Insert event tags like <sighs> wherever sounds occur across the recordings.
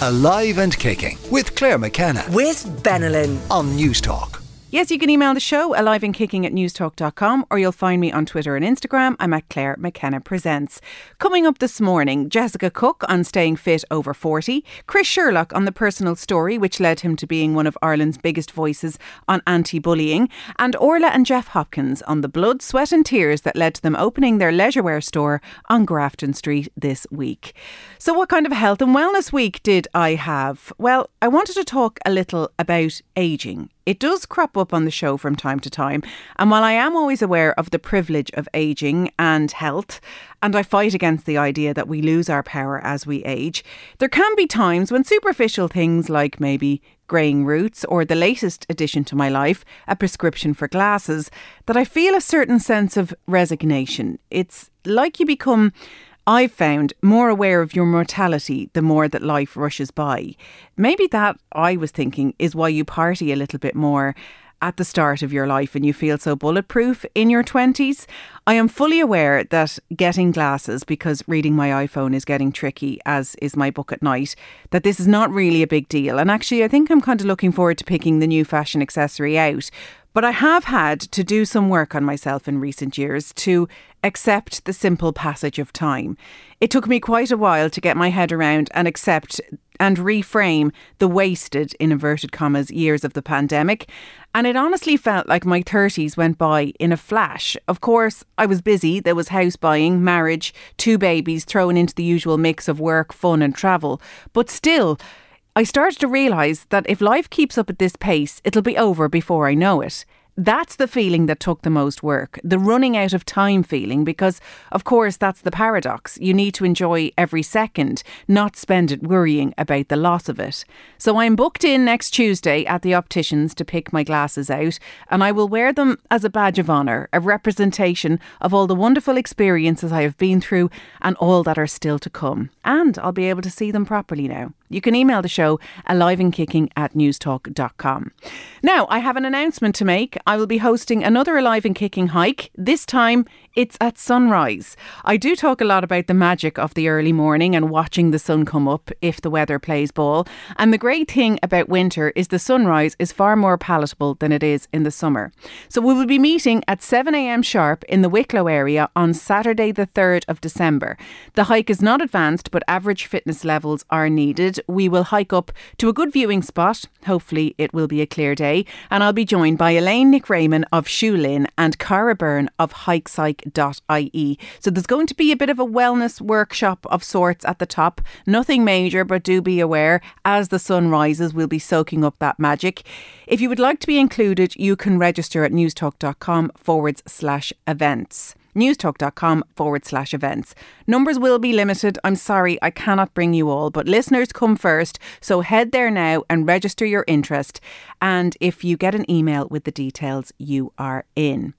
Alive and Kicking with Claire McKenna with Benelin. on News Talk. Yes, you can email the show alive and kicking at newstalk.com or you'll find me on Twitter and Instagram. I'm at Claire McKenna Presents. Coming up this morning, Jessica Cook on staying fit over 40, Chris Sherlock on the personal story which led him to being one of Ireland's biggest voices on anti bullying, and Orla and Jeff Hopkins on the blood, sweat, and tears that led to them opening their leisurewear store on Grafton Street this week. So, what kind of health and wellness week did I have? Well, I wanted to talk a little about ageing. It does crop up on the show from time to time. And while I am always aware of the privilege of ageing and health, and I fight against the idea that we lose our power as we age, there can be times when superficial things like maybe greying roots or the latest addition to my life, a prescription for glasses, that I feel a certain sense of resignation. It's like you become I've found more aware of your mortality the more that life rushes by. Maybe that, I was thinking, is why you party a little bit more at the start of your life and you feel so bulletproof in your 20s. I am fully aware that getting glasses, because reading my iPhone is getting tricky, as is my book at night, that this is not really a big deal. And actually, I think I'm kind of looking forward to picking the new fashion accessory out. But I have had to do some work on myself in recent years to accept the simple passage of time. It took me quite a while to get my head around and accept and reframe the wasted, in inverted commas, years of the pandemic. And it honestly felt like my 30s went by in a flash. Of course, I was busy. There was house buying, marriage, two babies thrown into the usual mix of work, fun, and travel. But still, I started to realise that if life keeps up at this pace, it'll be over before I know it. That's the feeling that took the most work, the running out of time feeling, because, of course, that's the paradox. You need to enjoy every second, not spend it worrying about the loss of it. So I'm booked in next Tuesday at the opticians to pick my glasses out, and I will wear them as a badge of honour, a representation of all the wonderful experiences I have been through and all that are still to come. And I'll be able to see them properly now. You can email the show aliveandkicking at newstalk.com. Now, I have an announcement to make. I will be hosting another Alive and Kicking hike. This time, it's at sunrise. I do talk a lot about the magic of the early morning and watching the sun come up if the weather plays ball. And the great thing about winter is the sunrise is far more palatable than it is in the summer. So we will be meeting at 7am sharp in the Wicklow area on Saturday, the 3rd of December. The hike is not advanced, but average fitness levels are needed. We will hike up to a good viewing spot. Hopefully, it will be a clear day. And I'll be joined by Elaine Nick Raymond of Shoelin and Cara Byrne of hikepsych.ie. So there's going to be a bit of a wellness workshop of sorts at the top. Nothing major, but do be aware as the sun rises, we'll be soaking up that magic. If you would like to be included, you can register at newstalk.com forward slash events newstalk.com forward slash events. Numbers will be limited. I'm sorry, I cannot bring you all, but listeners come first. So head there now and register your interest. And if you get an email with the details, you are in.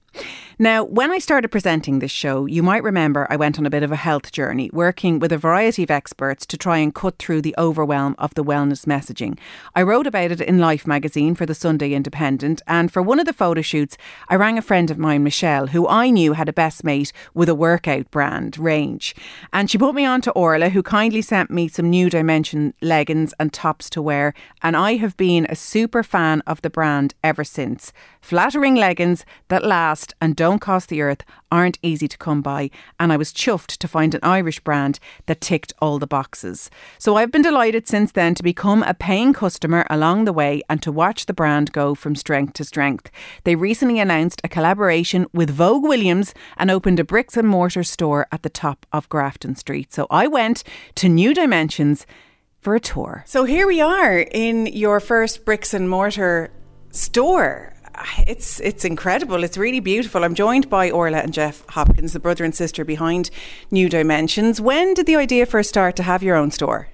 Now, when I started presenting this show, you might remember I went on a bit of a health journey, working with a variety of experts to try and cut through the overwhelm of the wellness messaging. I wrote about it in Life magazine for the Sunday Independent, and for one of the photo shoots, I rang a friend of mine, Michelle, who I knew had a best mate with a workout brand range. And she put me on to Orla, who kindly sent me some new dimension leggings and tops to wear, and I have been a super fan of the brand ever since. Flattering leggings that last and don't cost the earth aren't easy to come by, and I was chuffed to find an Irish brand that ticked all the boxes. So I've been delighted since then to become a paying customer along the way and to watch the brand go from strength to strength. They recently announced a collaboration with Vogue Williams and opened a bricks and mortar store at the top of Grafton Street. So I went to New Dimensions for a tour. So here we are in your first bricks and mortar store it's it's incredible. It's really beautiful. I'm joined by Orla and Jeff Hopkins, the brother and sister behind New Dimensions. When did the idea first start to have your own store?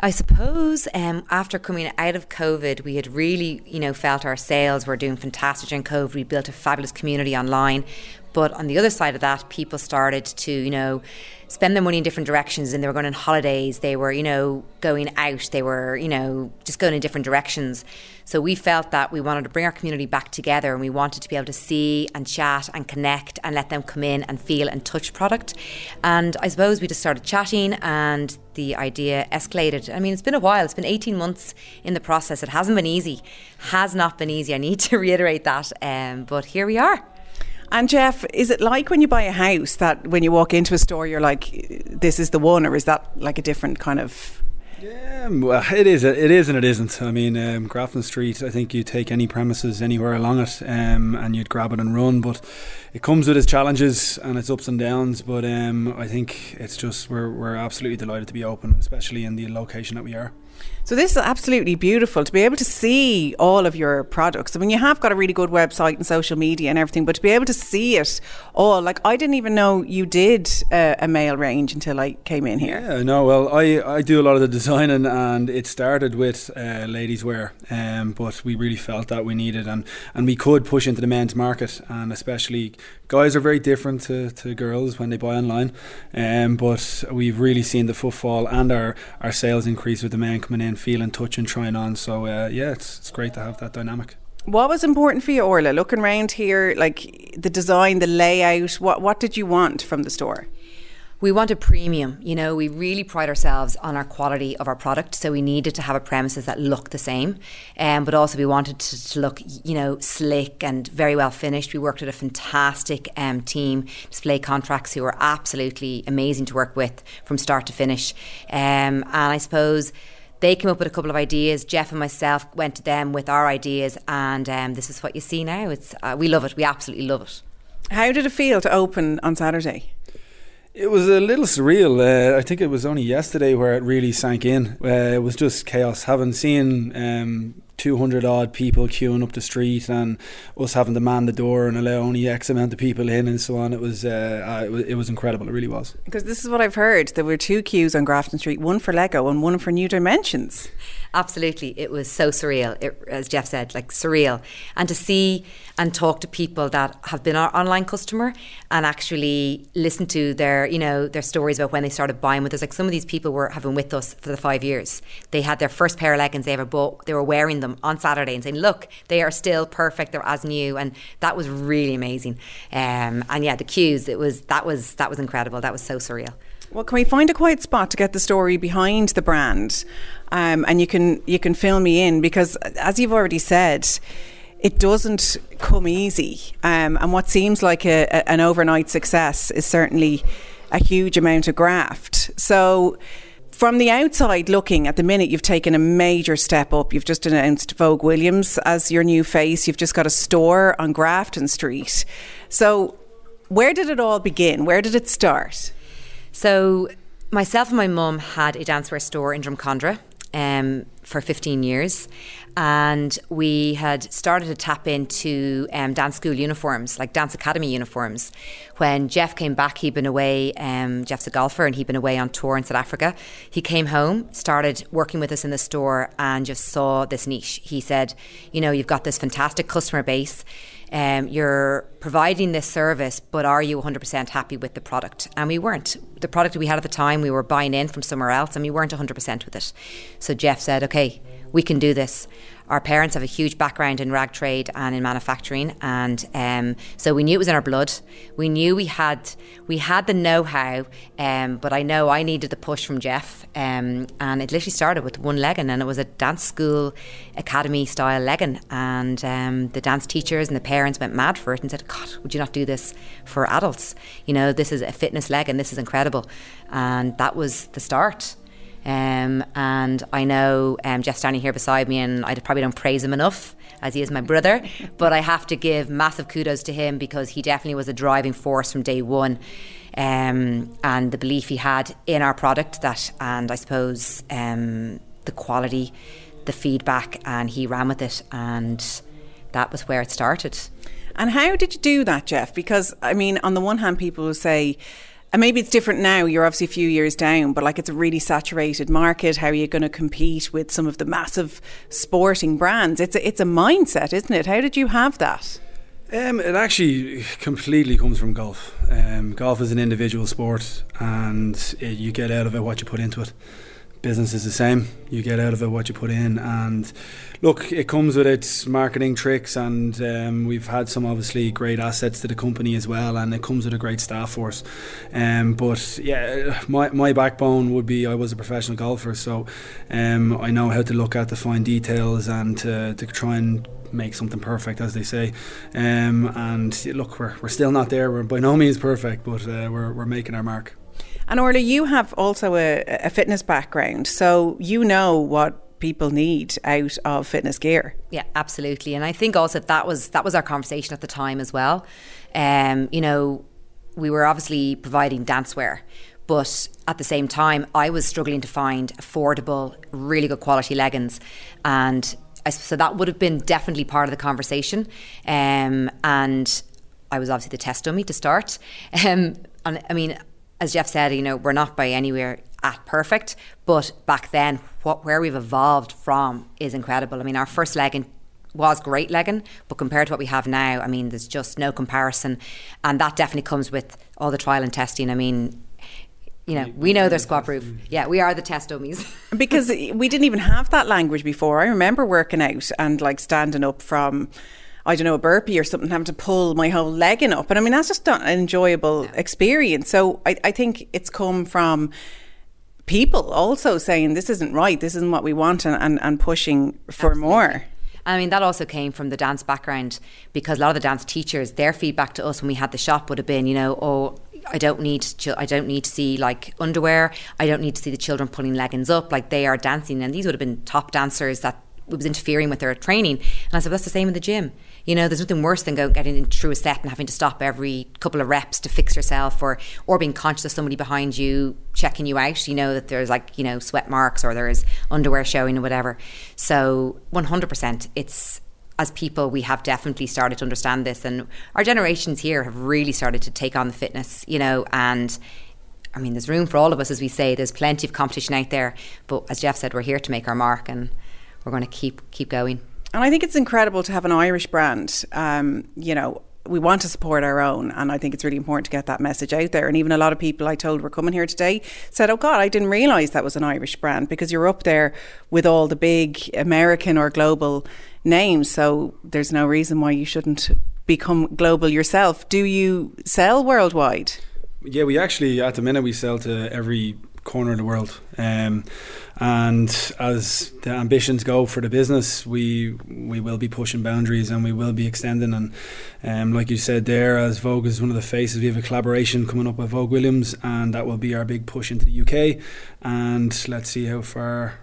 I suppose um, after coming out of COVID, we had really, you know, felt our sales were doing fantastic during COVID. We built a fabulous community online, But on the other side of that, people started to, you know, spend their money in different directions and they were going on holidays, they were, you know, going out, they were, you know, just going in different directions. So we felt that we wanted to bring our community back together and we wanted to be able to see and chat and connect and let them come in and feel and touch product. And I suppose we just started chatting and the idea escalated. I mean, it's been a while, it's been 18 months in the process. It hasn't been easy, has not been easy. I need to <laughs> reiterate that. Um, but here we are. And Jeff, is it like when you buy a house that when you walk into a store, you're like, this is the one, or is that like a different kind of yeah, well, it is. It is, and it isn't. I mean, um, Grafton Street. I think you take any premises anywhere along it, um, and you'd grab it and run. But it comes with its challenges and its ups and downs. But um, I think it's just we're we're absolutely delighted to be open, especially in the location that we are. So this is absolutely beautiful to be able to see all of your products. I mean, you have got a really good website and social media and everything, but to be able to see it all, like I didn't even know you did uh, a male range until I came in here. Yeah, no, well, I, I do a lot of the designing, and it started with uh, ladies' wear, um, but we really felt that we needed and and we could push into the men's market, and especially guys are very different to, to girls when they buy online, um, but we've really seen the footfall and our, our sales increase with the men coming in, feeling, and trying on. So uh, yeah, it's, it's great to have that dynamic. What was important for you, Orla? Looking around here, like the design, the layout, what what did you want from the store? we want a premium. You know, we really pride ourselves on our quality of our product, so we needed to have a premises that look the same, um, but also we wanted to, to, look, you know, slick and very well finished. We worked with a fantastic um, team, display contracts, who were absolutely amazing to work with from start to finish, um, and I suppose they came up with a couple of ideas. Jeff and myself went to them with our ideas, and um, this is what you see now. It's uh, we love it. We absolutely love it. How did it feel to open on Saturday? It was a little surreal. Uh, I think it was only yesterday where it really sank in. Uh, it was just chaos. Having seen um, 200 odd people queuing up the street and us having to man the door and allow only X amount of people in and so on. It was, uh, it was, it was incredible. It really was. Because this is what I've heard. There were two queues on Grafton Street, one for Lego and one for New Dimensions. Absolutely. It was so surreal, it, as Jeff said, like surreal. And to see and talk to people that have been our online customer and actually listen to their, you know, their stories about when they started buying with us. Like some of these people were having with us for the five years. They had their first pair of leggings they ever bought. They were wearing them on Saturday and saying, "Look, they are still perfect. They're as new." And that was really amazing. Um, and yeah, the queues. It was that was that was incredible. That was so surreal. Well, can we find a quiet spot to get the story behind the brand? Um, and you can you can fill me in because, as you've already said, it doesn't come easy. Um, and what seems like a, a, an overnight success is certainly a huge amount of graft. So, from the outside looking at the minute, you've taken a major step up. You've just announced Vogue Williams as your new face. You've just got a store on Grafton Street. So, where did it all begin? Where did it start? So, myself and my mum had a dancewear store in Drumcondra um, for 15 years. And we had started to tap into um, dance school uniforms, like dance academy uniforms. When Jeff came back, he'd been away, um, Jeff's a golfer, and he'd been away on tour in South Africa. He came home, started working with us in the store, and just saw this niche. He said, You know, you've got this fantastic customer base um, you're providing this service, but are you 100% happy with the product? And we weren't. The product we had at the time, we were buying in from somewhere else, and we weren't 100% with it. So Jeff said, okay, we can do this. Our parents have a huge background in rag trade and in manufacturing, and um, so we knew it was in our blood. We knew we had we had the know-how, um, but I know I needed the push from Jeff, um, and it literally started with one legging, and it was a dance school academy style legging, and um, the dance teachers and the parents went mad for it and said, "God, would you not do this for adults? You know, this is a fitness legging. And this is incredible," and that was the start. Um, and I know um, Jeff standing here beside me, and I probably don't praise him enough as he is my brother, <laughs> but I have to give massive kudos to him because he definitely was a driving force from day one. Um, and the belief he had in our product that, and I suppose um, the quality, the feedback, and he ran with it, and that was where it started. And how did you do that, Jeff? Because I mean, on the one hand, people will say, and maybe it's different now. You're obviously a few years down, but like it's a really saturated market. How are you going to compete with some of the massive sporting brands? It's a, it's a mindset, isn't it? How did you have that? Um, it actually completely comes from golf. Um, golf is an individual sport, and it, you get out of it what you put into it. Business is the same. You get out of it what you put in, and look, it comes with its marketing tricks, and um, we've had some obviously great assets to the company as well, and it comes with a great staff force. Um, but yeah, my, my backbone would be I was a professional golfer, so um, I know how to look at the fine details and to, to try and make something perfect, as they say. Um, and look, we're, we're still not there. We're by no means perfect, but uh, we're, we're making our mark. And Orla, you have also a, a fitness background, so you know what people need out of fitness gear. Yeah, absolutely. And I think also that was that was our conversation at the time as well. Um, you know, we were obviously providing dancewear, but at the same time, I was struggling to find affordable, really good quality leggings, and so that would have been definitely part of the conversation. Um, and I was obviously the test dummy to start. <laughs> Um, and I mean, as Jeff said, you know, we're not by anywhere at perfect, but back then, what where we've evolved from is incredible. I mean, our first legging was great legging, but compared to what we have now, I mean, there's just no comparison, and that definitely comes with all the trial and testing. I mean, you know, we know they're squat proof. Yeah, we are the test dummies. <laughs> because we didn't even have that language before. I remember working out and like standing up from I don't know, a burpee or something, having to pull my whole legging up. And I mean, that's just not an enjoyable experience. So I, I think it's come from people also saying this isn't right, this isn't what we want, and, and, and pushing for Absolutely. more. I mean, that also came from the dance background because a lot of the dance teachers, their feedback to us when we had the shop would have been, you know, oh, I don't need I don't need to see like underwear. I don't need to see the children pulling leggings up like they are dancing. And these would have been top dancers that was interfering with their training. And I said, well, that's the same in the gym. You know, there's nothing worse than going getting through a set and having to stop every couple of reps to fix yourself or or being conscious of somebody behind you checking you out. You know that there's like, you know, sweat marks or there's underwear showing or whatever. So 100% it's as people we have definitely started to understand this and our generations here have really started to take on the fitness, you know, and I mean, there's room for all of us, as we say. There's plenty of competition out there, but as Jeff said, we're here to make our mark, and we're going to keep keep going. And I think it's incredible to have an Irish brand. Um, you know, we want to support our own, and I think it's really important to get that message out there. And even a lot of people I told were coming here today said, "Oh God, I didn't realise that was an Irish brand because you're up there with all the big American or global names. So there's no reason why you shouldn't become global yourself. Do you sell worldwide?" Yeah, we actually at the minute we sell to every corner of the world. Um, and as the ambitions go for the business, we we will be pushing boundaries and we will be extending. And um, like you said there, as Vogue is one of the faces, we have a collaboration coming up with Vogue Williams, and that will be our big push into the UK. And let's see how far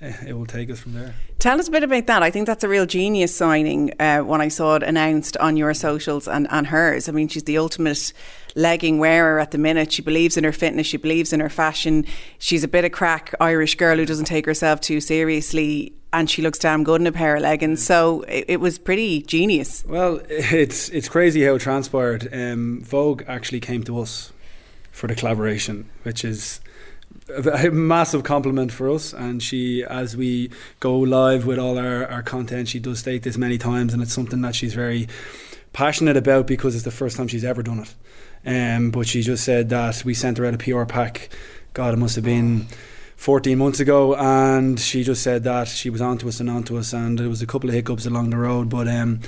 it will take us from there. Tell us a bit about that. I think that's a real genius signing uh, when I saw it announced on your socials and, and hers. I mean, she's the ultimate legging wearer at the minute. She believes in her fitness, she believes in her fashion. She's a bit of crack Irish girl who doesn't take herself too seriously. And she looks damn good in a pair of leggings, so it, it was pretty genius. Well, it's it's crazy how it transpired. Um, Vogue actually came to us for the collaboration, which is a massive compliment for us and she as we go live with all our, our content she does state this many times and it's something that she's very passionate about because it's the first time she's ever done it um, but she just said that we sent her out a PR pack. God, it must have been 14 months ago, and she just said that she was onto us and onto us, and there was a couple of hiccups along the road, but um,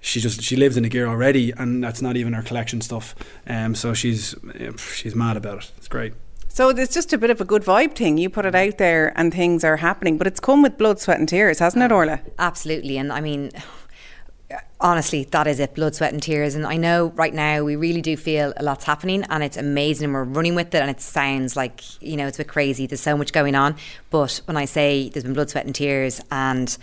she just she lives in the gear already, and that's not even her collection stuff. Um, so she's she's mad about it. It's great. So it's just a bit of a good vibe thing. You put it out there, and things are happening, but it's come with blood, sweat, and tears, hasn't it, Orla? Absolutely, and I mean honestly, that is it blood, sweat, and tears. And I know right now we really do feel a lot's happening and it's amazing and we're running with it. And it sounds like, you know, it's a bit crazy. There's so much going on. But when I say there's been blood, sweat, and tears and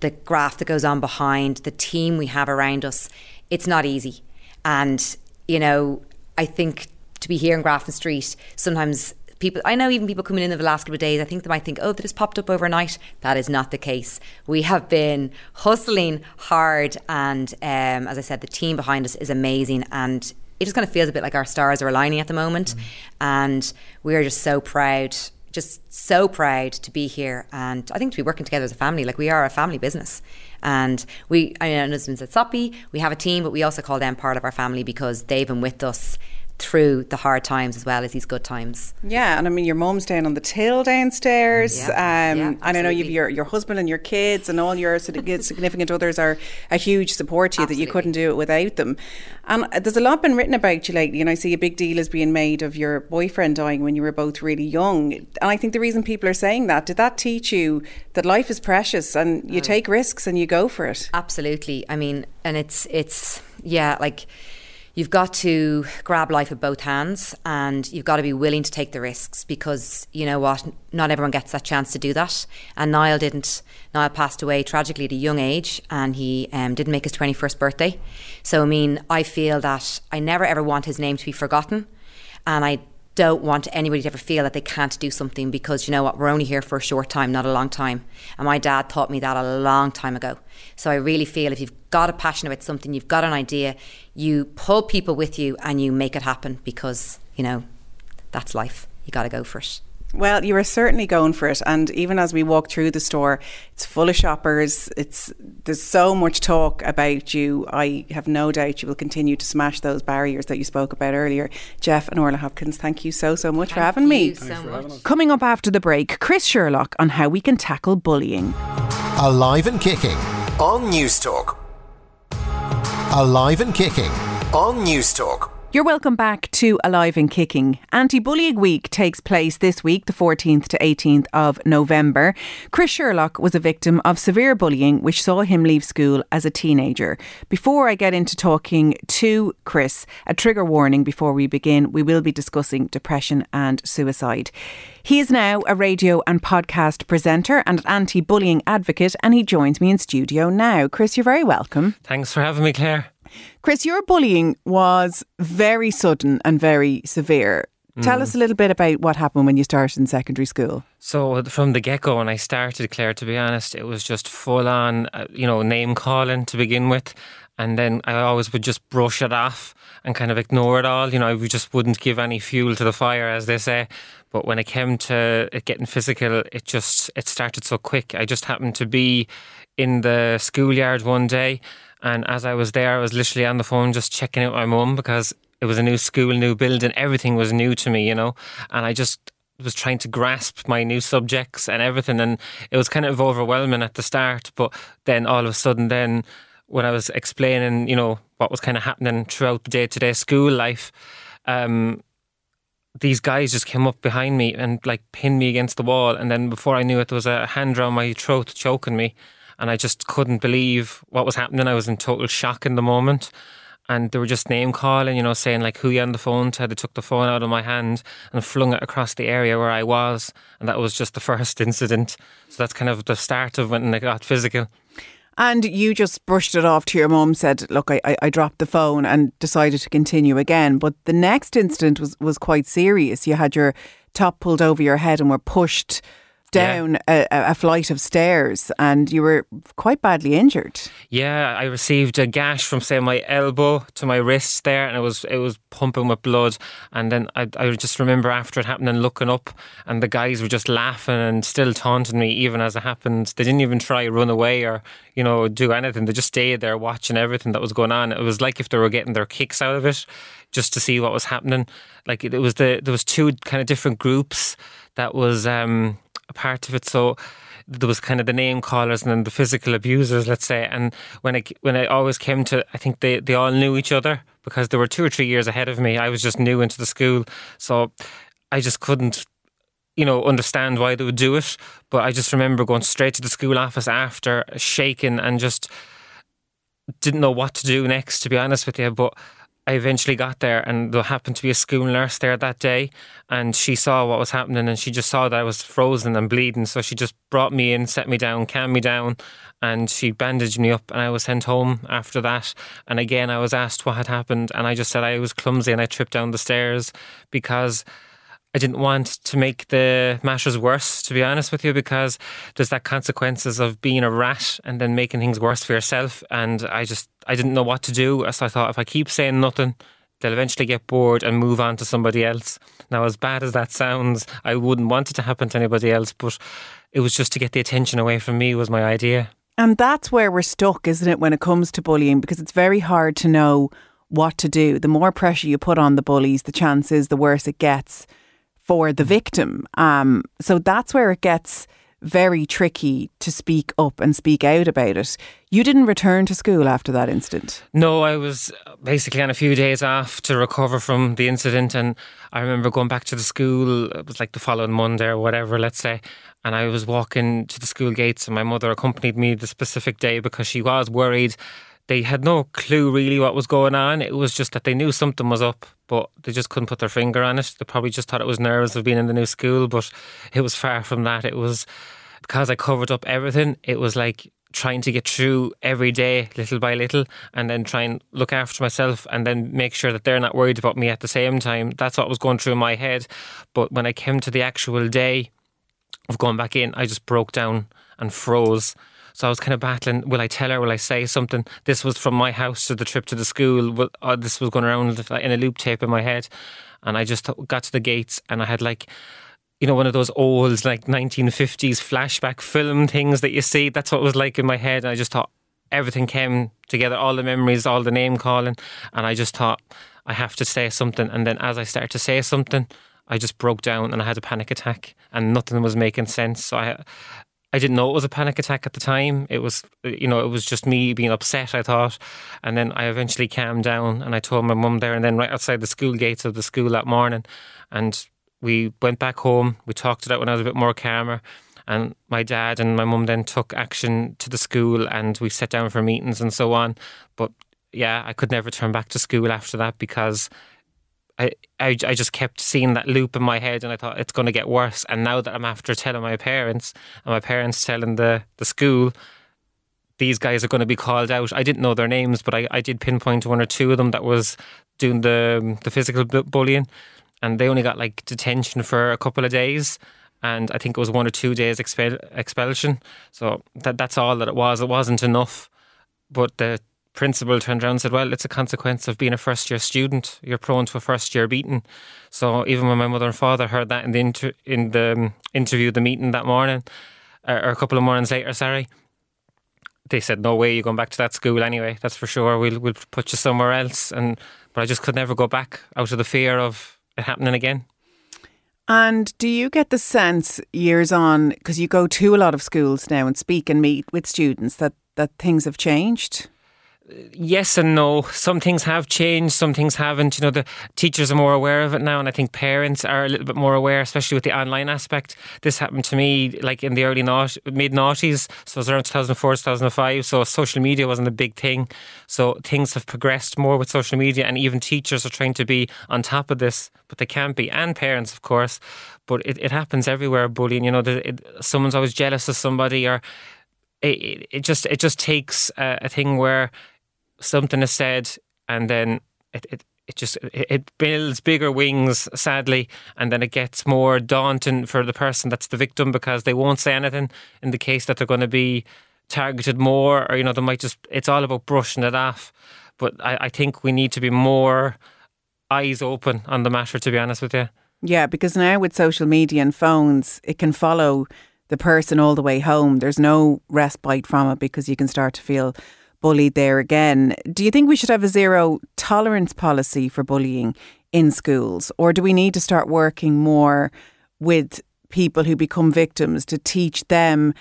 the graph that goes on behind, the team we have around us, it's not easy. And, you know, I think to be here in Grafton Street, sometimes people I know even people coming in the last couple of days I think they might think oh that has popped up overnight that is not the case we have been hustling hard and um, as I said the team behind us is amazing and it just kind of feels a bit like our stars are aligning at the moment mm. and we're just so proud just so proud to be here and I think to be working together as a family. Like we are a family business. And we, I know, husband's at Soppy, we have a team, but we also call them part of our family because they've been with us through the hard times as well as these good times. Yeah, and I mean your mom's down on the till downstairs. Yeah, um, yeah, and I know you've your your husband and your kids and all your <laughs> significant others are a huge support to you that you couldn't do it without them. And uh, there's a lot been written about you lately, and I see a big deal is being made of your boyfriend dying when you were both really young. And I think the reason people are saying that did that teach you that life is precious and you take risks and you go for it. Absolutely. I mean, and it's it's yeah, like you've got to grab life with both hands and you've got to be willing to take the risks because you know what, not everyone gets that chance to do that. And Niall didn't. Niall passed away tragically at a young age and he um, didn't make his 21st birthday. So I mean, I feel that I never ever want his name to be forgotten and I don't want anybody to ever feel that they can't do something because you know what, we're only here for a short time, not a long time. And my dad taught me that a long time ago. So I really feel if you've got a passion about something, you've got an idea, you pull people with you and you make it happen because, you know, that's life. You got to go for it. Well, you were certainly going for it, and even as we walk through the store, it's full of shoppers. It's there's so much talk about you. I have no doubt you will continue to smash those barriers that you spoke about earlier. Jeff and Orla Hopkins, thank you so so much for having me. you so much. Coming up after the break, Chris Sherlock on how we can tackle bullying. Alive and Kicking on News Talk. Alive and Kicking on News Talk. You're welcome back to Alive and Kicking. Anti Bullying Week takes place this week, the 14th to 18th of November. Chris Sherlock was a victim of severe bullying, which saw him leave school as a teenager. Before I get into talking to Chris, a trigger warning before we begin we will be discussing depression and suicide. He is now a radio and podcast presenter and an anti bullying advocate, and he joins me in studio now. Chris, you're very welcome. Thanks for having me, Claire. Chris, your bullying was very sudden and very severe. Tell us a little bit about what happened when you started in secondary school. So from the get go, when I started, Claire, to be honest, it was just full on, uh, you know, name calling to begin with, and then I always would just brush it off and kind of ignore it all. You know, we just wouldn't give any fuel to the fire, as they say. But when it came to it getting physical, it just it started so quick. I just happened to be in the schoolyard one day, and as I was there, I was literally on the phone just checking out my mum because it was a new school, new building, everything was new to me, you know, and I just was trying to grasp my new subjects and everything. And it was kind of overwhelming at the start. But then all of a sudden then when I was explaining you know what was kind of happening throughout the day-to-day school life um these guys just came up behind me and like pinned me against the wall. And then before I knew it there was a hand around my throat choking me and I just couldn't believe what was happening I was in total shock in the moment and they were just name calling, you know, saying like who you on the phone to. They took the phone out of my hand and flung it across the area where I was, and that was just the <laughs> first incident. So that's kind of the start of when it got physical. And you just brushed it off to your mum, said, Look, I, I, I dropped the phone and decided to continue again. But the next incident was, was quite serious. You had your top pulled over your head and were pushed down a, a flight of stairs and you were quite badly injured. Yeah, I received a gash from say my elbow to my wrist there, and it was it was pumping with blood. And then I, I just remember after it happened and looking up, and the guys were just laughing and still taunting me even as it happened. They didn't even try to run away or you know do anything. They just stayed there watching everything that was going on. It was like if they were getting their kicks out of it, just to see what was happening. Like it was the there was two kind of different groups that was. um a part of it. So there was kind of the name callers and then the physical abusers, let's say. And when it when it always came to, I think they they all knew each other because they were two or three years ahead of me. I was just new into the school, so I just couldn't. You know, understand why they would do it, but I just remember going straight to the school office after, shaking and just didn't know what to do next. To be honest with you, but I eventually got there, and there happened to be a school nurse there that day, and she saw what was happening, and she just saw that I was frozen and bleeding. So she just brought me in, set me down, calmed me down, and she bandaged me up, and I was sent home after that. And again, I was asked what had happened, and I just said I was clumsy and I tripped down the stairs because. I didn't want to make the matters worse, to be honest with you, because there's that consequences of being a rat and then making things worse for yourself. And I just, I didn't know what to do. So I thought if I keep saying nothing, they'll eventually get bored and move on to somebody else. Now, as bad as that sounds, I wouldn't want it to happen to anybody else, but it was just to get the attention away from me was my idea. And that's where we're stuck, isn't it, when it comes to bullying? Because it's very hard to know what to do. The more pressure you put on the bullies, the chances, the worse it gets for the mm-hmm. victim. Um, so that's where it gets very tricky to speak up and speak out about it. You didn't return to school after that incident? No, I was uh, basically on a few days off to recover from the incident. And I remember going back to the school, uh, it was like the following Monday or whatever, let's say. And I was walking to the school gates, and my mother accompanied me the specific day because she was worried. They had no clue really what was going on. It was just that they knew something was up, but they just couldn't put their finger on it. They probably just thought it was nerves of being in the new school, but it was far from that. It was because I covered up everything, it was like trying to get through every day little by little and then try and look after myself and then make sure that they're not worried about me at the same time. That's what was going through my head. But when I came to the actual day of going back in, I just broke down and froze. So I was kind of battling. Will I tell her? Will I say something? This was from my house to the trip to the school. Well, uh, this was going around in a loop tape in my head. And I just got to the gates and I had like you know, one of those old like 1950s flashback film things that you see. That's what it was like in my head. And I just thought everything came together, all the memories, all the name calling. And I just thought, I have to say something. And then as I started to say something, I just broke down and I had a panic attack and nothing was making sense. So I, I didn't know it was a panic attack at the time. It was, you know, it was just me being upset, I thought. And then I eventually calmed down and I told my mum there. And then right outside the school gates of the school that morning. And we went back home. We talked it out when I was a bit more calmer. And my dad and my mum then took action to the school and we sat down for meetings and so on. But yeah, I could never turn back to school after that because I, I, I just kept seeing that loop in my head and I thought it's going to get worse. And now that I'm after telling my parents and my parents telling the, the school, these guys are going to be called out. I didn't know their names, but I, I did pinpoint one or two of them that was doing the the physical bullying and they only got like detention for a couple of days and I think it was one or two days expel- expulsion. So that that's all that it was. It wasn't enough. But the principal turned around and said, "Well, it's a consequence of being a first year student. You're prone to a first year beating." So even when my mother and father heard that in the inter- in the um, interview, the meeting that morning, or a couple of mornings later, sorry, they said, "No way, you're going back to that school anyway. That's for sure. We'll we'll put you somewhere else." And but I just could never go back out of the fear of it happening again. And do you get the sense years on, because you go to a lot of schools now and speak and meet with students, that, that things have changed? Yes and no. Some things have changed, some things haven't. You know, the teachers are more aware of it now, and I think parents are a little bit more aware, especially with the online aspect. This happened to me like in the early naut- mid noughties, so it was around 2004, 2005. So social media wasn't a big thing. So things have progressed more with social media, and even teachers are trying to be on top of this, but they can't be, and parents, of course. But it, it happens everywhere, bullying. You know, the, it, someone's always jealous of somebody, or it, it just it just takes a, a thing where something is said and then it, it it just it builds bigger wings sadly and then it gets more daunting for the person that's the victim because they won't say anything in the case that they're going to be targeted more or you know they might just it's all about brushing it off. But I, I think we need to be more eyes open on the matter to be honest with you. Yeah because now with social media and phones it can follow the person all the way home. There's no respite from it because you can start to feel bullied there again. Do you think we should have a zero tolerance policy for bullying in schools? Or do we need to start working more with people who become victims to teach them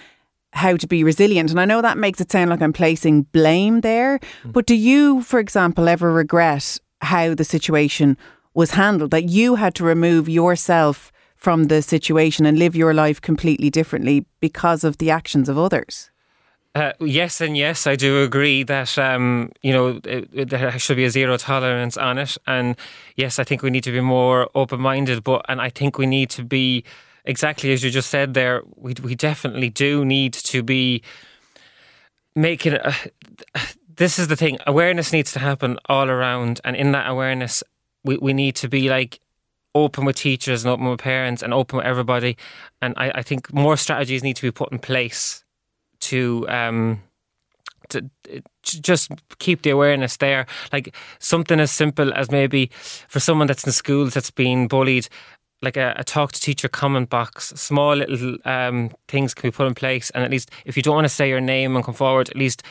how to be resilient? And I know that makes it sound like I'm placing blame there, mm. but do you, for example, ever regret how the situation was handled? That you had to remove yourself from the situation and live your life completely differently because of the actions of others? Uh, yes, and yes, I do agree that um, you know it, it, there should be a zero tolerance on it, and yes, I think we need to be more open-minded. But and I think we need to be exactly as you just said there. We we definitely do need to be making. A, this is the thing. Awareness needs to happen all around, and in that awareness, we we need to be like open with teachers and open with parents and open with everybody. And I, I think more strategies need to be put in place to um, to just keep the awareness there. Like something as simple as maybe for someone that's in schools that's been bullied, like a, a, talk to teacher comment box, small little um, things can be put in place. And at least if you don't want to say your name and come forward, at least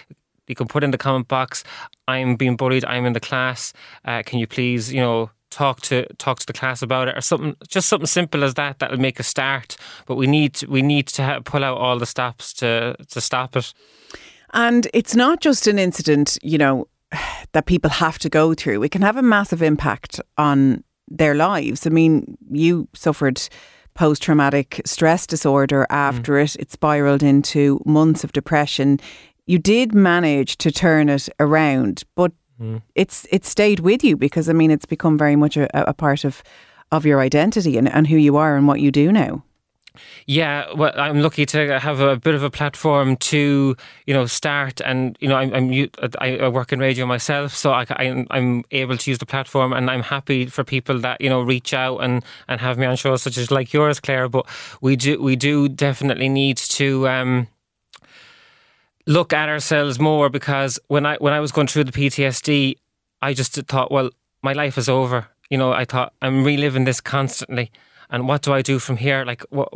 you can put in the comment box, I'm being bullied, I'm in the class. Uh, can you please, you know, talk to talk to the class about it or something just something simple as that that'll make a start. But we need to, we need to pull out all the stops to to stop it. And it's not just an incident you know <sighs> that people have to go through. It can have a massive impact on their lives. I mean you suffered post traumatic stress disorder after mm. it. It spiraled into months of depression. You did manage to turn it around but it's it's stayed with you because I mean it's become very much a, a part of of your identity and, and who you are and what you do now. Yeah, well, I'm lucky to have a bit of a platform to, you know, start. And you know, I'm, I'm I work in radio myself, so I, I'm, I'm able to use the platform, and I'm happy for people that you know reach out and, and have me on shows such as like yours, Claire. But we do we do definitely need to. Um, look at ourselves more because when I when I was going through the PTSD, I just thought, well, my life is over. You know, I thought I'm reliving this constantly, and what do I do from here? Like what?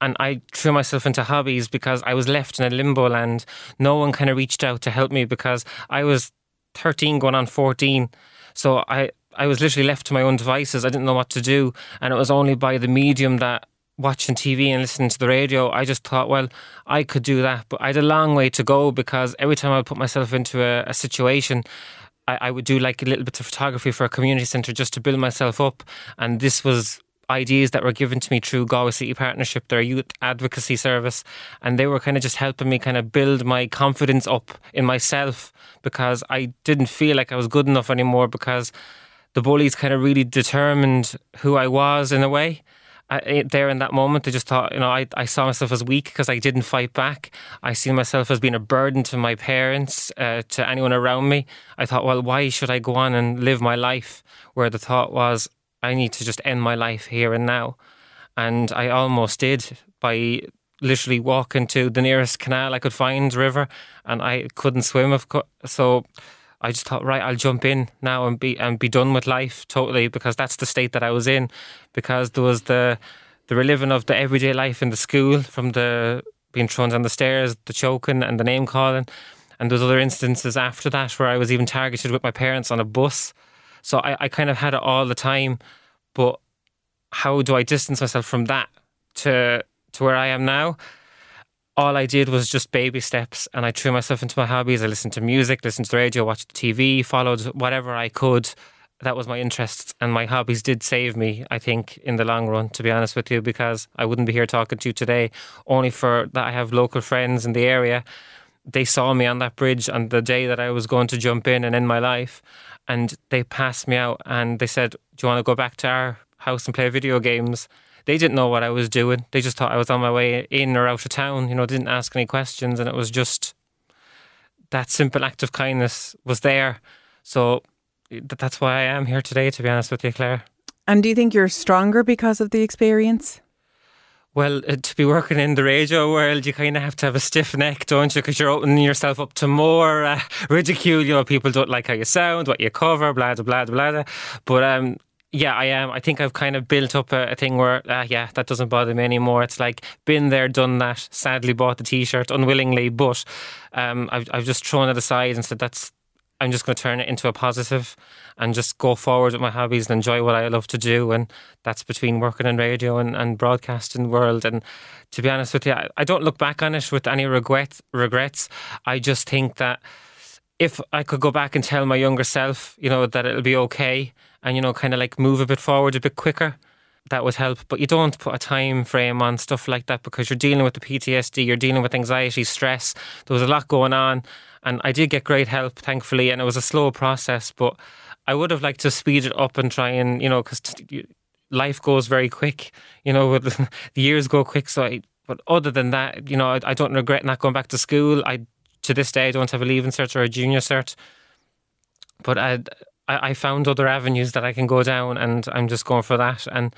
And I threw myself into hobbies because I was left in a limbo land. No one kind of reached out to help me because I was 13 going on 14. So I, I was literally left to my own devices. I didn't know what to do. And it was only by the medium that watching TV and listening to the radio, I just thought, well, I could do that. But I had a long way to go because every time I would put myself into a, a situation, I, I, would do like a little bit of photography for a community centre just to build myself up. And this was ideas that were given to me through Galway City Partnership, their youth advocacy service. And they were kind of just helping me kind of build my confidence up in myself because I didn't feel like I was good enough anymore because the bullies kind of really determined who I was in a way. There in that moment, I just thought, you know, I, I saw myself as weak because I didn't fight back. I see myself as being a burden to my parents, uh, to anyone around me. I thought, well, why should I go on and live my life? Where the thought was, I need to just end my life here and now. And I almost did by literally walking to the nearest canal I could find, river, and I couldn't swim. Of co- so I just thought, right, I'll jump in now and be and be done with life totally because that's the state that I was in. Because there was the the reliving of the everyday life in the school, from the being thrown down the stairs, the choking and the name calling, and there's other instances after that where I was even targeted with my parents on a bus. So I, I kind of had it all the time, but how do I distance myself from that to to where I am now? All I did was just baby steps and I threw myself into my hobbies. I listened to music, listened to the radio, watched TV, followed whatever I could. That was my interests and my hobbies did save me, I think, in the long run, to be honest with you, because I wouldn't be here talking to you today only for that I have local friends in the area. They saw me on that bridge on the day that I was going to jump in and end my life. And they passed me out and they said, Do you want to go back to our house and play video games? They didn't know what I was doing. They just thought I was on my way in or out of town. You know, didn't ask any questions, and it was just that simple act of kindness was there. So that's why I am here today. To be honest with you, Claire. And do you think you're stronger because of the experience? Well, uh, to be working in the radio world, you kind of have to have a stiff neck, don't you? Because you're opening yourself up to more uh, <laughs> ridicule. You know, people don't like how you sound, what you cover, blah, blah, blah, blah. blah. But um, yeah, I am. I think I've kind of built up a, a thing where, uh, yeah, that doesn't bother me anymore. It's like been there, done that. Sadly, bought the T-shirt unwillingly, but um, I've I've just thrown it aside and said that's. I'm just going to turn it into a positive and just go forward with my hobbies and enjoy what I love to do. And that's between working in radio and, and broadcasting world. And to be honest with you, I, I don't look back on it with any regret, regrets. I just think that if I could go back and tell my younger self, you know, that it'll be okay and, you know, kind of like move a bit forward a bit quicker, that would help. But you don't put a time frame on stuff like that because you're dealing with the PTSD, you're dealing with anxiety, stress. There was a lot going on. And I did get great help, thankfully, and it was a slow process. But I would have liked to speed it up and try and, you know, because t- life goes very quick, you know, <laughs> the years go quick. So I, but other than that, you know, I, I don't regret not going back to school. I to this day, I don't have a leaving cert or a junior cert. But I, I found other avenues that I can go down, and I'm just going for that. And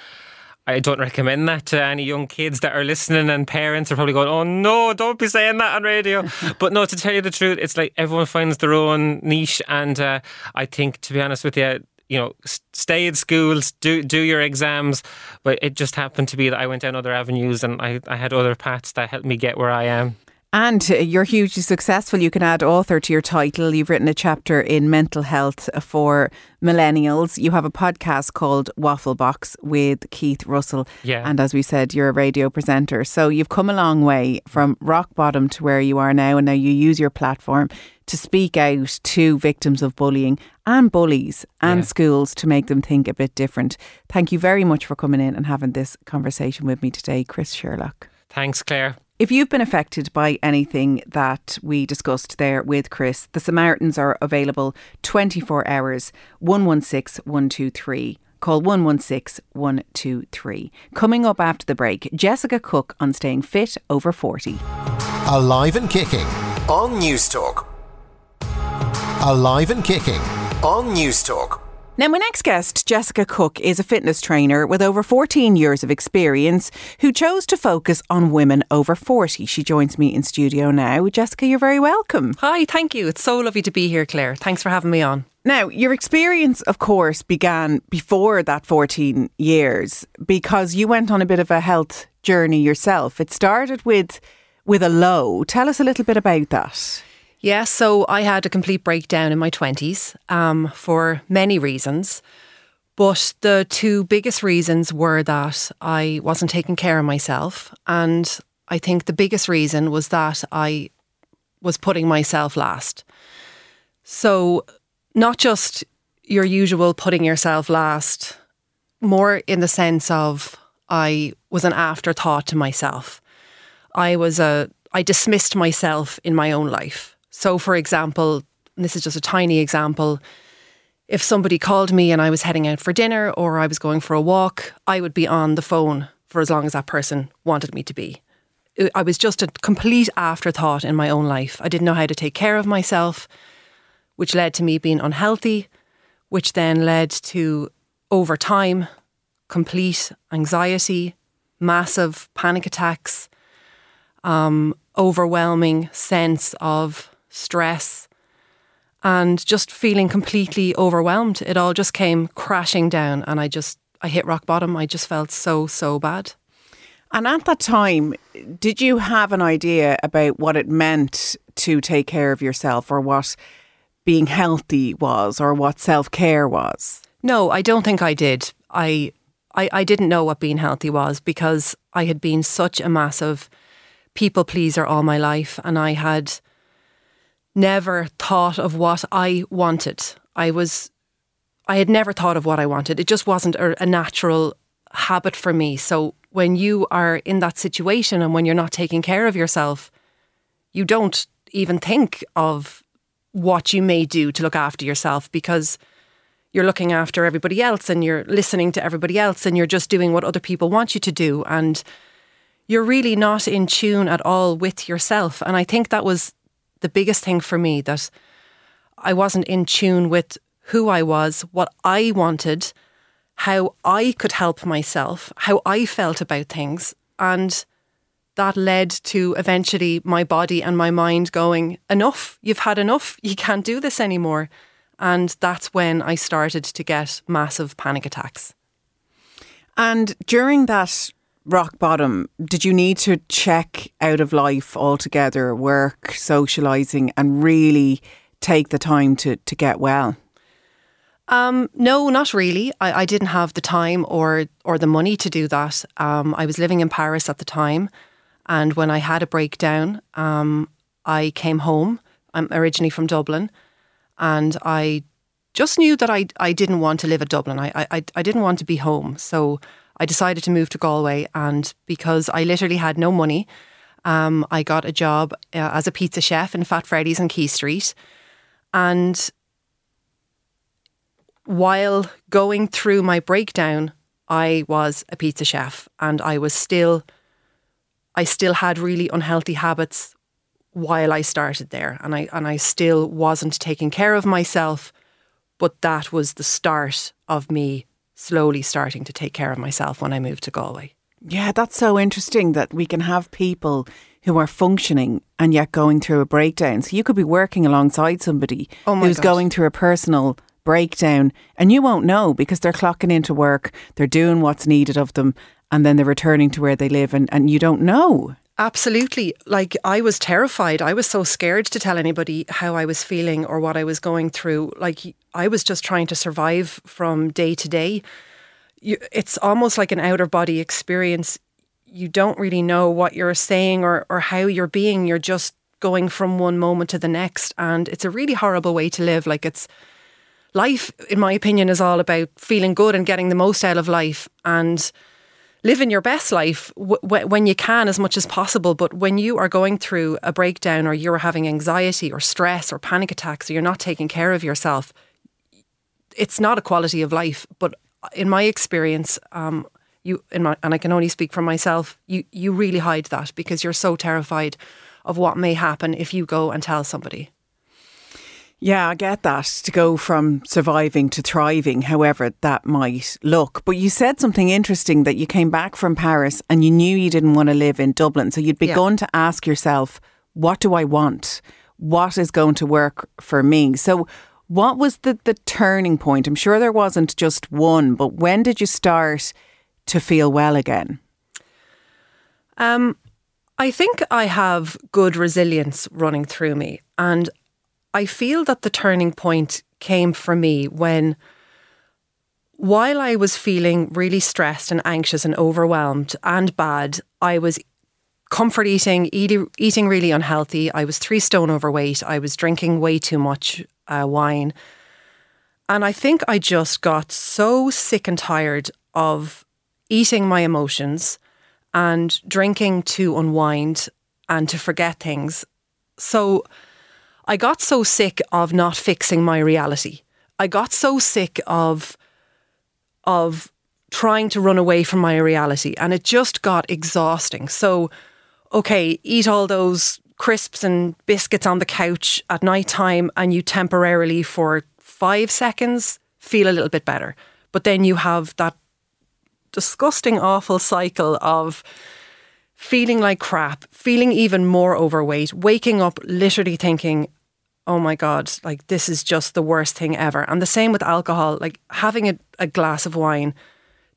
I don't recommend that to any young kids that are listening, and parents are probably going, "Oh no, don't be saying that on radio." <laughs> but no, to tell you the truth, it's like everyone finds their own niche, and uh, I think, to be honest with you, you know, stay in schools, do do your exams. But it just happened to be that I went down other avenues, and I, I had other paths that helped me get where I am. And uh, you're hugely successful. You can add author to your title. You've written a chapter in mental health for millennials. You have a podcast called Waffle Box with Keith Russell. Yeah. And as we said, you're a radio presenter. So you've come a long way from rock bottom to where you are now. And now you use your platform to speak out to victims of bullying and bullies and yeah. schools to make them think a bit different. Thank you very much for coming in and having this conversation with me today, Chris Sherlock. Thanks, Claire. If you've been affected by anything that we discussed there with Chris, the Samaritans are available 24 hours, 116 123. Call 116 123. Coming up after the break, Jessica Cook on staying fit over 40. Alive and kicking on News Talk. Alive and kicking on Newstalk. Now, my next guest, Jessica Cook, is a fitness trainer with over 14 years of experience who chose to focus on women over 40. She joins me in studio now. Jessica, you're very welcome. Hi, thank you. It's so lovely to be here, Claire. Thanks for having me on. Now, your experience, of course, began before that 14 years because you went on a bit of a health journey yourself. It started with with a low. Tell us a little bit about that. Yeah, so I had a complete breakdown in my 20s um, for many reasons. But the two biggest reasons were that I wasn't taking care of myself. And I think the biggest reason was that I was putting myself last. So, not just your usual putting yourself last, more in the sense of I was an afterthought to myself. I was a I dismissed myself in my own life. So, for example, this is just a tiny example. If somebody called me and I was heading out for dinner or I was going for a walk, I would be on the phone for as long as that person wanted me to be. I was just a complete afterthought in my own life. I didn't know how to take care of myself, which led to me being unhealthy, which then led to, over time, complete anxiety, massive panic attacks, um, overwhelming sense of stress, and just feeling completely overwhelmed. It all just came crashing down, and I just I hit rock bottom. I just felt so so bad. And at that time, did you have an idea about what it meant to take care of yourself, or what being healthy was, or what self care was? No, I don't think I did. I, I I didn't know what being healthy was because I had been such a massive people pleaser all my life, and I had never thought of what I wanted. I was, I had never thought of what I wanted. It just wasn't a, a natural habit for me. So when you are in that situation and when you're not taking care of yourself, you don't even think of what you may do to look after yourself because you're looking after everybody else and you're listening to everybody else and you're just doing what other people want you to do and you're really not in tune at all with yourself and i think that was the biggest thing for me that I wasn't in tune with who I was, what I wanted, how I could help myself, how I felt about things. And that led to eventually my body and my mind going, enough, you've had enough, you can't do this anymore. And that's when I started to get massive panic attacks. And during that rock bottom, did you need to check out of life altogether, work, socialising, and really take the time to, to get well? Um, no, not really. I, I, didn't have the time or or the money to do that. Um, I was living in Paris at the time, and when I had a breakdown, um, I came home. I'm originally from Dublin, and I just knew that I I didn't want to live at Dublin. I I I didn't want to be home. So I decided to move to Galway, and because I literally had no money, um, I got a job uh, as a pizza chef in Fat Freddy's on Quay Street. And while going through my breakdown, I was a pizza chef and I was still, I still had really unhealthy habits while I started there. And I, and I still wasn't taking care of myself. But that was the start of me slowly starting to take care of myself when I moved to Galway. Yeah, that's so interesting that we can have people who are functioning and yet going through a breakdown. So you could be working alongside somebody Oh who's God. going through a personal breakdown and you won't know because they're clocking into work, they're doing what's needed of them, and then they're returning to where they live and, and you don't know. Absolutely. Like I was terrified. I was so scared to tell anybody how I was feeling or what I was going through. Like I was just trying to survive from day to day. You, it's almost like an outer body experience. You don't really know what you're saying or, or how you're being. You're just going from one moment to the next. And it's a really horrible way to live. Like it's life, in my opinion, is all about feeling good and getting the most out of life. And living your best life w- when you can as much as possible. But when you are going through a breakdown or you're having anxiety or stress or panic attacks or you're not taking care of yourself, it's not a quality of life. But in my experience, um, you my, and I can only speak for myself, you you really hide that because you're so terrified of what may happen if you go and tell somebody. Yeah, I get that to go from surviving to thriving, however that might look. But you said something interesting that you came back from Paris and you knew you didn't want to live in Dublin. So you'd Yeah. begun to ask yourself, what do I want? What is going to work for me? So, what was the, the turning point? I'm sure there wasn't just one, but when did you start to feel well again? Um, I think I have good resilience running through me. And I feel that the turning point came for me when, while I was feeling really stressed and anxious and overwhelmed and bad, I was comfort eating, eating, really unhealthy. I was three stone overweight. I was drinking way too much uh, wine. And I think I just got so sick and tired of eating my emotions and drinking to unwind and to forget things. So I got so sick of not fixing my reality. I got so sick of of trying to run away from my reality and it just got exhausting. So okay, eat all those crisps and biscuits on the couch at night time and you temporarily for 5 seconds feel a little bit better. But then you have that disgusting, awful cycle of feeling like crap, feeling even more overweight, waking up literally thinking, oh my God, like this is just the worst thing ever. And the same with alcohol, like having a, a glass of wine,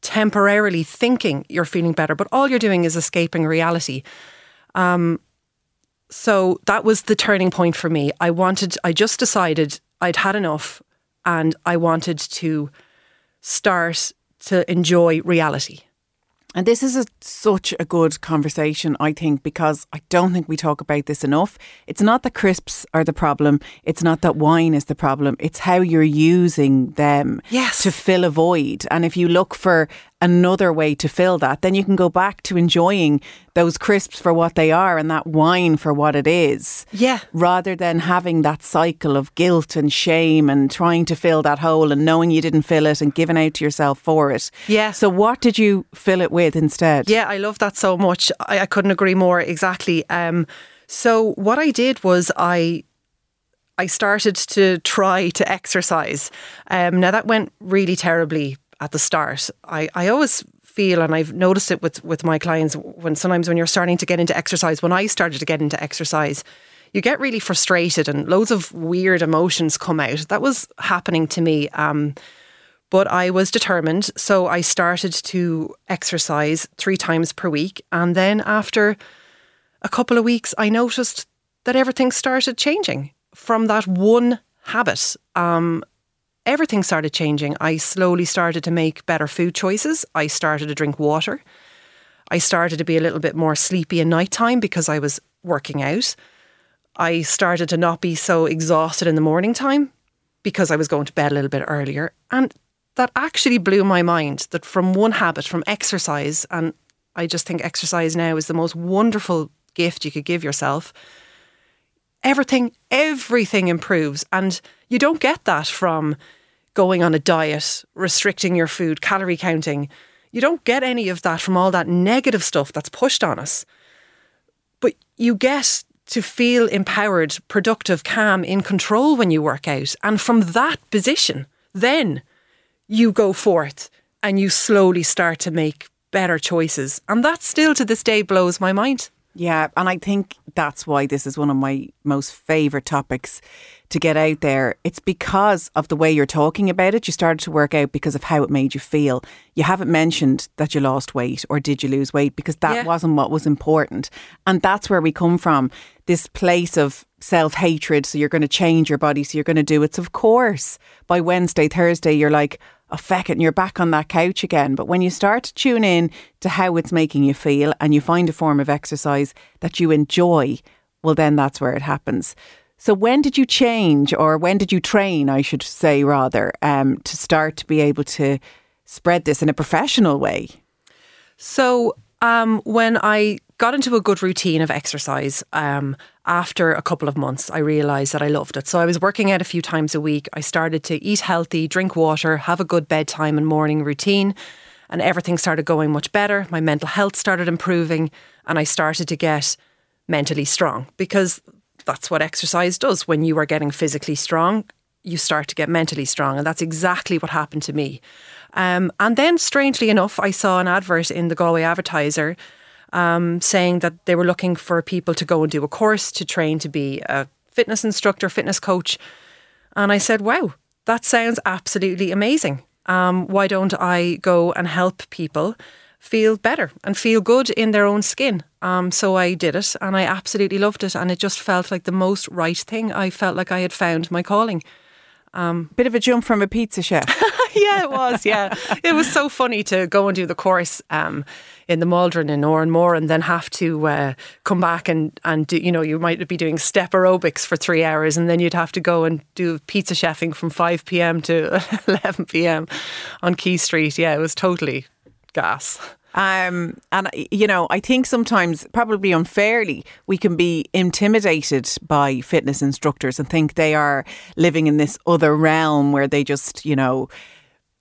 temporarily thinking you're feeling better, but all you're doing is escaping reality. Um, so that was the turning point for me. I wanted, I just decided I'd had enough and I wanted to start to enjoy reality. And this is a, such a good conversation, I think, because I don't think we talk about this enough. It's not that crisps are the problem. It's not that wine is the problem. It's how you're using them Yes. to fill a void. And if you look for another way to fill that, then you can go back to enjoying those crisps for what they are and that wine for what it is. Yeah. Rather than having that cycle of guilt and shame and trying to fill that hole and knowing you didn't fill it and giving out to yourself for it. Yeah. So what did you fill it with instead? Yeah, I love that so much. I, I couldn't agree more exactly. Um, so what I did was I I started to try to exercise. Um, now that went really terribly at the start. I, I always feel, and I've noticed it with with my clients, when sometimes when you're starting to get into exercise, when I started to get into exercise, you get really frustrated and loads of weird emotions come out. That was happening to me. Um, but I was determined. So I started to exercise three times per week. And then after a couple of weeks, I noticed that everything started changing from that one habit. Um, everything started changing. I slowly started to make better food choices. I started to drink water. I started to be a little bit more sleepy at night time because I was working out. I started to not be so exhausted in the morning time because I was going to bed a little bit earlier. And that actually blew my mind that from one habit, from exercise, and I just think exercise now is the most wonderful gift you could give yourself. Everything, everything improves. And you don't get that from going on a diet, restricting your food, calorie counting. You don't get any of that from all that negative stuff that's pushed on us. But you get to feel empowered, productive, calm, in control when you work out. And from that position, then you go forth and you slowly start to make better choices. And that still to this day blows my mind. Yeah, and I think that's why this is one of my most favourite topics to get out there. It's because of the way you're talking about it. You started to work out because of how it made you feel. You haven't mentioned that you lost weight or did you lose weight because that yeah. wasn't what was important. And that's where we come from this place of self hatred. So you're going to change your body. So you're going to do it. So, of course, by Wednesday, Thursday, you're like, oh, feck it, and you're back on that couch again. But when you start to tune in to how it's making you feel and you find a form of exercise that you enjoy, well, then that's where it happens. So, when did you change, or when did you train, I should say, rather, um, to start to be able to spread this in a professional way? So, um, when I got into a good routine of exercise, um, after a couple of months, I realised that I loved it. So I was working out a few times a week. I started to eat healthy, drink water, have a good bedtime and morning routine, and everything started going much better. My mental health started improving, and I started to get mentally strong because that's what exercise does. When you are getting physically strong, you start to get mentally strong, and that's exactly what happened to me. Um, and then, strangely enough, I saw an advert in the Galway Advertiser um, saying that they were looking for people to go and do a course to train to be a fitness instructor, fitness coach. And I said, wow, that sounds absolutely amazing. Um, why don't I go and help people feel better and feel good in their own skin? Um, so I did it and I absolutely loved it. And it just felt like the most right thing. I felt like I had found my calling. Um, Bit of a jump from a pizza chef. <laughs> yeah, it was. Yeah, it was so funny to go and do the course um, in the Maldron in Oranmore and then have to uh, come back and and do, you know you might be doing step aerobics for three hours and then you'd have to go and do pizza chefing from five p.m. to <laughs> eleven p.m. on Quay Street. Yeah, it was totally gas. Um, and you know, I think sometimes, probably unfairly, we can be intimidated by fitness instructors and think they are living in this other realm where they just, you know,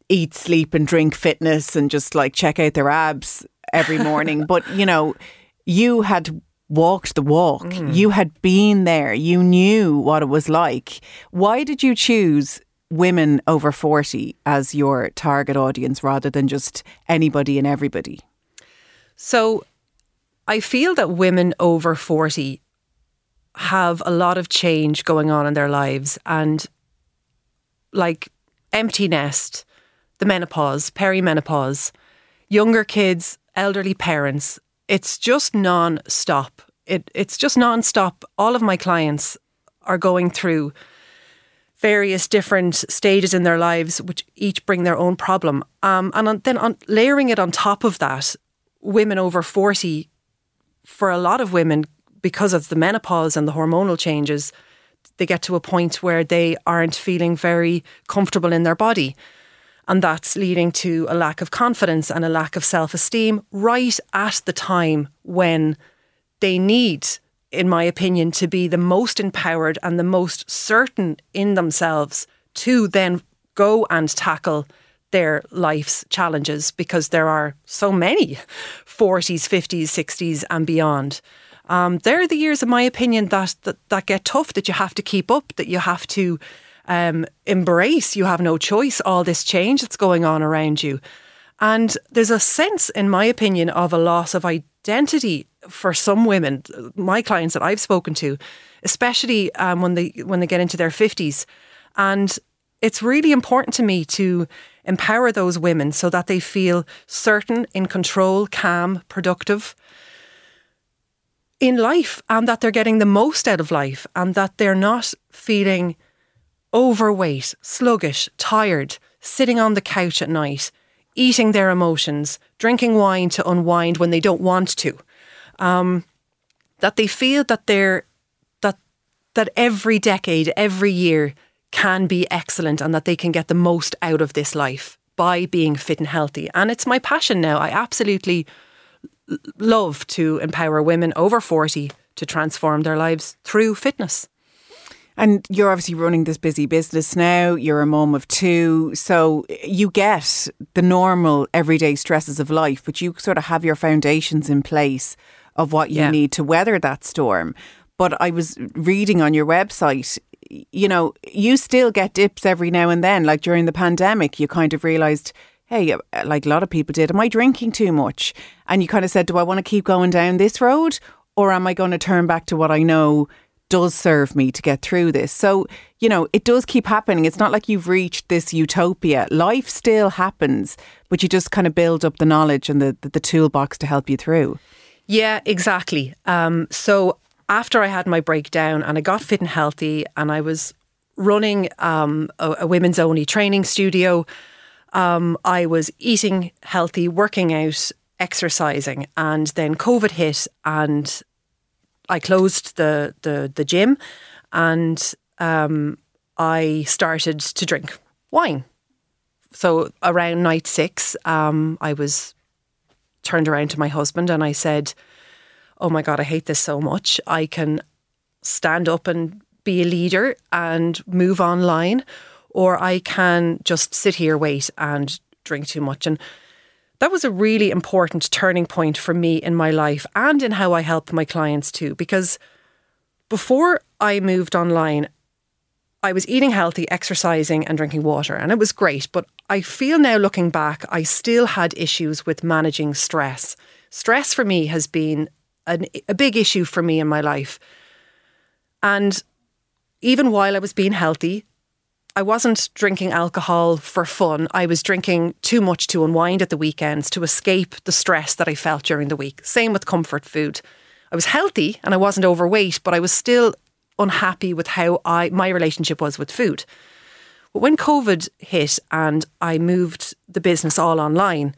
eat, sleep, and drink fitness and just like check out their abs every morning. <laughs> but you know, you had walked the walk. Mm. You had been there. You knew what it was like. Why did you choose women over 40 as your target audience rather than just anybody and everybody? So I feel that women over 40 have a lot of change going on in their lives and like empty nest, the menopause, perimenopause, younger kids, elderly parents. It's just non-stop. It, it's just non-stop. All of my clients are going through various different stages in their lives, which each bring their own problem. Um, and on, then on, layering it on top of that, women over 40, for a lot of women, because of the menopause and the hormonal changes, they get to a point where they aren't feeling very comfortable in their body. And that's leading to a lack of confidence and a lack of self esteem right at the time when they need in my opinion, to be the most empowered and the most certain in themselves to then go and tackle their life's challenges because there are so many 40s, 50s, 60s, and beyond. Um, they're the years, in my opinion, that, that, that get tough, that you have to keep up, that you have to um, embrace. You have no choice, all this change that's going on around you. And there's a sense, in my opinion, of a loss of identity for some women, my clients that I've spoken to, especially um, when they when they get into their fifties, and it's really important to me to empower those women so that they feel certain, in control, calm, productive in life, and that they're getting the most out of life, and that they're not feeling overweight, sluggish, tired, sitting on the couch at night, eating their emotions, drinking wine to unwind when they don't want to um, that they feel that they're that that every decade, every year can be excellent, and that they can get the most out of this life by being fit and healthy. And it's my passion now. I absolutely love to empower women over 40 to transform their lives through fitness. And you're obviously running this busy business now. You're a mom of two. So you get the normal everyday stresses of life, but you sort of have your foundations in place of what you yeah. need to weather that storm. But I was reading on your website, you know, you still get dips every now and then. Like during the pandemic, you kind of realised, hey, uh, like a lot of people did, am I drinking too much? And you kind of said, do I want to keep going down this road or am I going to turn back to what I know does serve me to get through this? So, you know, it does keep happening. It's not like you've reached this utopia. Life still happens, but you just kind of build up the knowledge and the, the, the toolbox to help you through. Yeah, exactly. Um, so after I had my breakdown and I got fit and healthy and I was running um, a, a women's only training studio, um, I was eating healthy, working out, exercising, and then COVID hit, and I closed the the, the gym, and um, I started to drink wine. So around night six, um, I was turned around to my husband and I said, "Oh my god, I hate this so much. I can stand up and be a leader and move online." or I can just sit here, wait, and drink too much. And that was a really important turning point for me in my life and in how I help my clients too. Because before I moved online, I was eating healthy, exercising, and drinking water, and it was great. But I feel now looking back, I still had issues with managing stress. Stress for me has been an, a big issue for me in my life. And even while I was being healthy, I wasn't drinking alcohol for fun. I was drinking too much to unwind at the weekends to escape the stress that I felt during the week. Same with comfort food. I was healthy and I wasn't overweight, but I was still unhappy with how I my relationship was with food. But when COVID hit and I moved the business all online,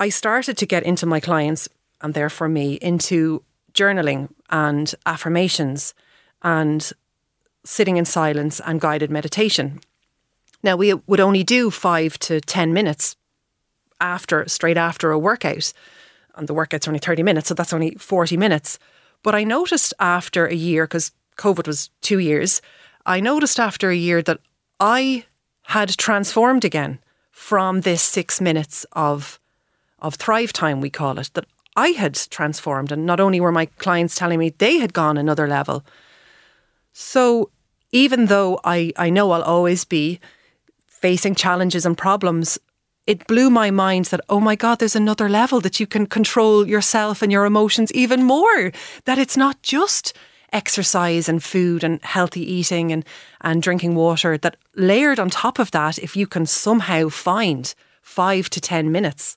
I started to get into my clients and therefore me into journaling and affirmations and sitting in silence and guided meditation. Now, we would only do five to 10 minutes after, straight after a workout. And the workout's only 30 minutes, so that's only 40 minutes. But I noticed after a year, because COVID was two years, I noticed after a year that I had transformed again from this six minutes of of thrive time, we call it, that I had transformed. And not only were my clients telling me they had gone another level. So even though I, I know I'll always be facing challenges and problems, it blew my mind that, oh my God, there's another level that you can control yourself and your emotions even more. That it's not just exercise and food and healthy eating and, and drinking water, that layered on top of that, if you can somehow find five to 10 minutes,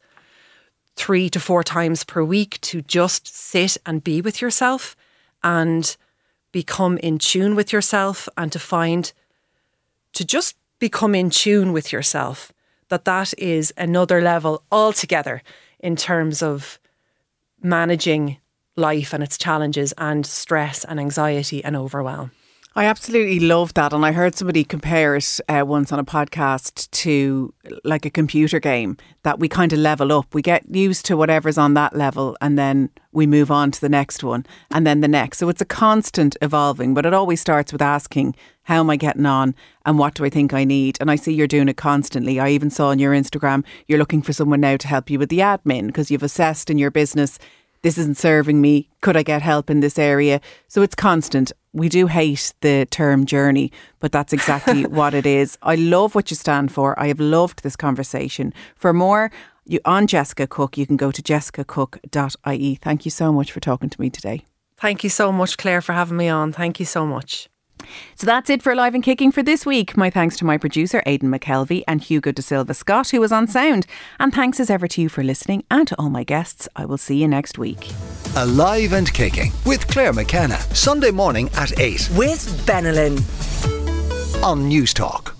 three to four times per week to just sit and be with yourself and become in tune with yourself and to find to just become in tune with yourself that that is another level altogether in terms of managing life and its challenges and stress and anxiety and overwhelm. I absolutely love that. And I heard somebody compare it uh, once on a podcast to like a computer game that we kind of level up. We get used to whatever's on that level and then we move on to the next one and then the next. So it's a constant evolving, but it always starts with asking, how am I getting on and what do I think I need? And I see you're doing it constantly. I even saw on your Instagram, you're looking for someone now to help you with the admin because you've assessed in your business this isn't serving me. Could I get help in this area? So it's constant we do hate the term journey, but that's exactly <laughs> what it is. I love what you stand for. I have loved this conversation. For more you on Jessica Cook, you can go to jessicacook.ie. Thank you so much for talking to me today. Thank you so much, Claire, for having me on. Thank you so much. So that's it for Alive and Kicking for this week. My thanks to my producer, Aidan McKelvey, and Hugo De Silva Scott, who was on sound. And thanks as ever to you for listening and to all my guests. I will see you next week. Alive and Kicking with Claire McKenna, Sunday morning at 8. With Benylin. On Newstalk.